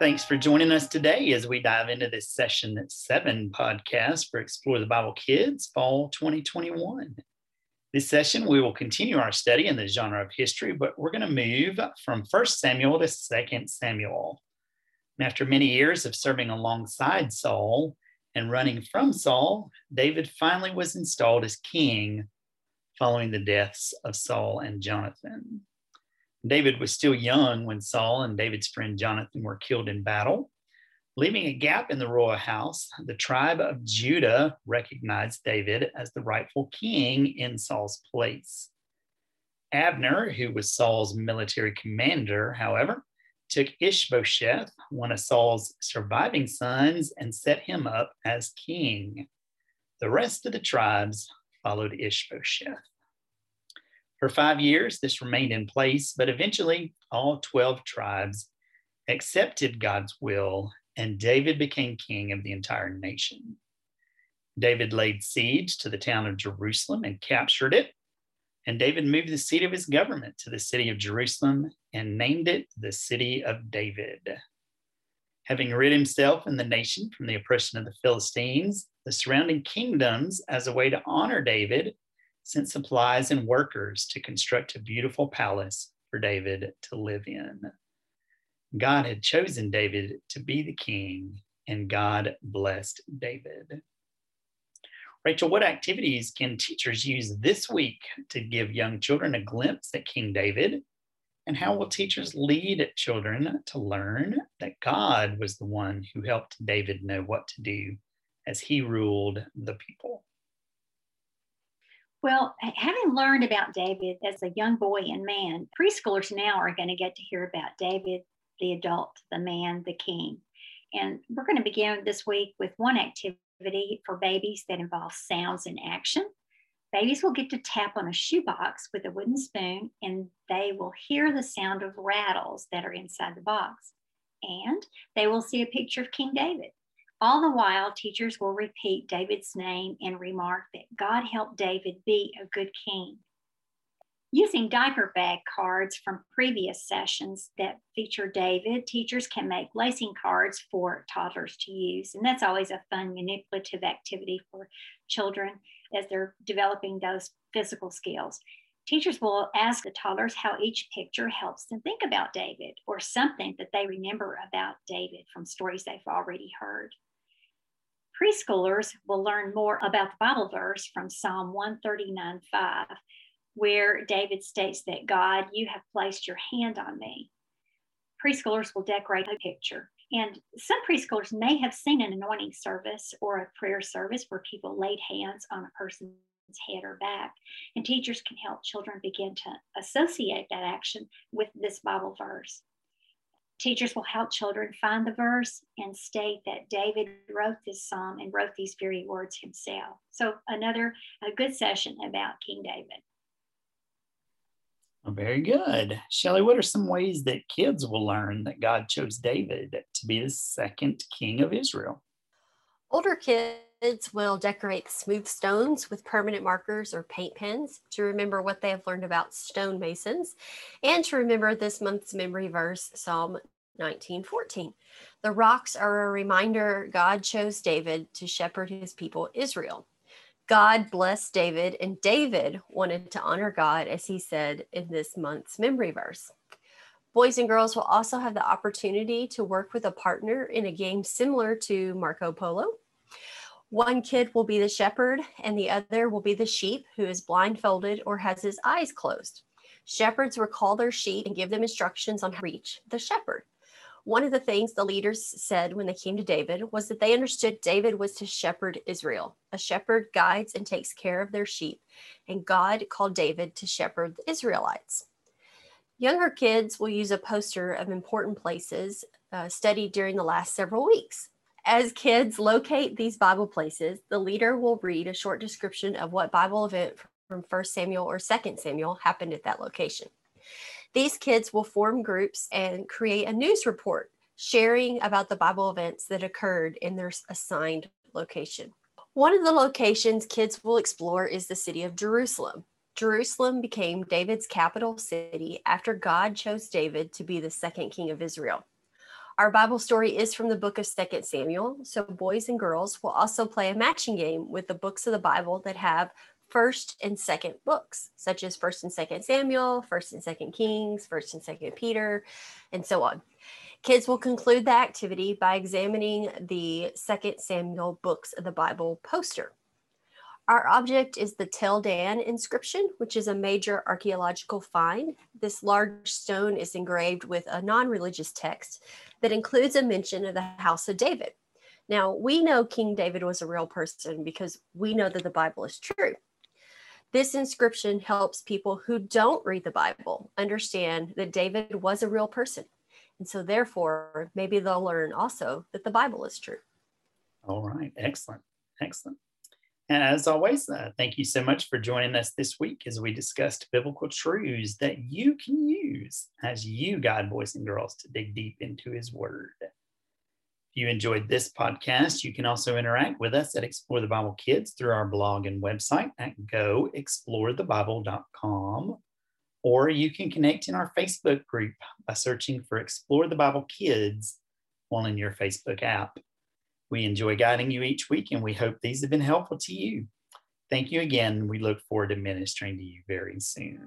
Thanks for joining us today as we dive into this session seven podcast for Explore the Bible Kids Fall 2021. This session, we will continue our study in the genre of history, but we're going to move from 1 Samuel to 2 Samuel. And after many years of serving alongside Saul and running from Saul, David finally was installed as king following the deaths of Saul and Jonathan. David was still young when Saul and David's friend Jonathan were killed in battle. Leaving a gap in the royal house, the tribe of Judah recognized David as the rightful king in Saul's place. Abner, who was Saul's military commander, however, took Ishbosheth, one of Saul's surviving sons, and set him up as king. The rest of the tribes followed Ishbosheth. For five years, this remained in place, but eventually all 12 tribes accepted God's will, and David became king of the entire nation. David laid siege to the town of Jerusalem and captured it. And David moved the seat of his government to the city of Jerusalem and named it the city of David. Having rid himself and the nation from the oppression of the Philistines, the surrounding kingdoms, as a way to honor David, sent supplies and workers to construct a beautiful palace for David to live in. God had chosen David to be the king, and God blessed David. Rachel, what activities can teachers use this week to give young children a glimpse at King David? And how will teachers lead children to learn that God was the one who helped David know what to do as he ruled the people? Well, having learned about David as a young boy and man, preschoolers now are going to get to hear about David, the adult, the man, the king. And we're going to begin this week with one activity for babies that involves sounds and action. Babies will get to tap on a shoebox with a wooden spoon and they will hear the sound of rattles that are inside the box. And they will see a picture of King David. All the while, teachers will repeat David's name and remark that God helped David be a good king. Using diaper bag cards from previous sessions that feature David, teachers can make lacing cards for toddlers to use. And that's always a fun, manipulative activity for children as they're developing those physical skills. Teachers will ask the toddlers how each picture helps them think about David or something that they remember about David from stories they've already heard. Preschoolers will learn more about the Bible verse from Psalm 139 5, where David states that God, you have placed your hand on me. Preschoolers will decorate a picture. And some preschoolers may have seen an anointing service or a prayer service where people laid hands on a person's head or back. And teachers can help children begin to associate that action with this Bible verse. Teachers will help children find the verse and state that David wrote this psalm and wrote these very words himself. So, another a good session about King David. Well, very good. Shelly, what are some ways that kids will learn that God chose David to be the second king of Israel? Older kids will decorate smooth stones with permanent markers or paint pens to remember what they have learned about stonemasons and to remember this month's memory verse, Psalm 1914. The rocks are a reminder God chose David to shepherd his people Israel. God blessed David, and David wanted to honor God, as he said in this month's memory verse. Boys and girls will also have the opportunity to work with a partner in a game similar to Marco Polo. One kid will be the shepherd, and the other will be the sheep who is blindfolded or has his eyes closed. Shepherds recall their sheep and give them instructions on how to reach the shepherd. One of the things the leaders said when they came to David was that they understood David was to shepherd Israel. A shepherd guides and takes care of their sheep, and God called David to shepherd the Israelites. Younger kids will use a poster of important places uh, studied during the last several weeks. As kids locate these Bible places, the leader will read a short description of what Bible event from 1 Samuel or 2 Samuel happened at that location. These kids will form groups and create a news report sharing about the Bible events that occurred in their assigned location. One of the locations kids will explore is the city of Jerusalem. Jerusalem became David's capital city after God chose David to be the second king of Israel. Our Bible story is from the book of Second Samuel, so boys and girls will also play a matching game with the books of the Bible that have first and second books, such as First and Second Samuel, First and Second Kings, First and Second Peter, and so on. Kids will conclude the activity by examining the Second Samuel books of the Bible poster. Our object is the Tel Dan inscription, which is a major archaeological find. This large stone is engraved with a non religious text that includes a mention of the house of David. Now, we know King David was a real person because we know that the Bible is true. This inscription helps people who don't read the Bible understand that David was a real person. And so, therefore, maybe they'll learn also that the Bible is true. All right. Excellent. Excellent. And as always, uh, thank you so much for joining us this week as we discussed biblical truths that you can use as you guide boys and girls to dig deep into His Word. If you enjoyed this podcast, you can also interact with us at Explore the Bible Kids through our blog and website at goexplorethebible.com. Or you can connect in our Facebook group by searching for Explore the Bible Kids while in your Facebook app. We enjoy guiding you each week, and we hope these have been helpful to you. Thank you again. We look forward to ministering to you very soon.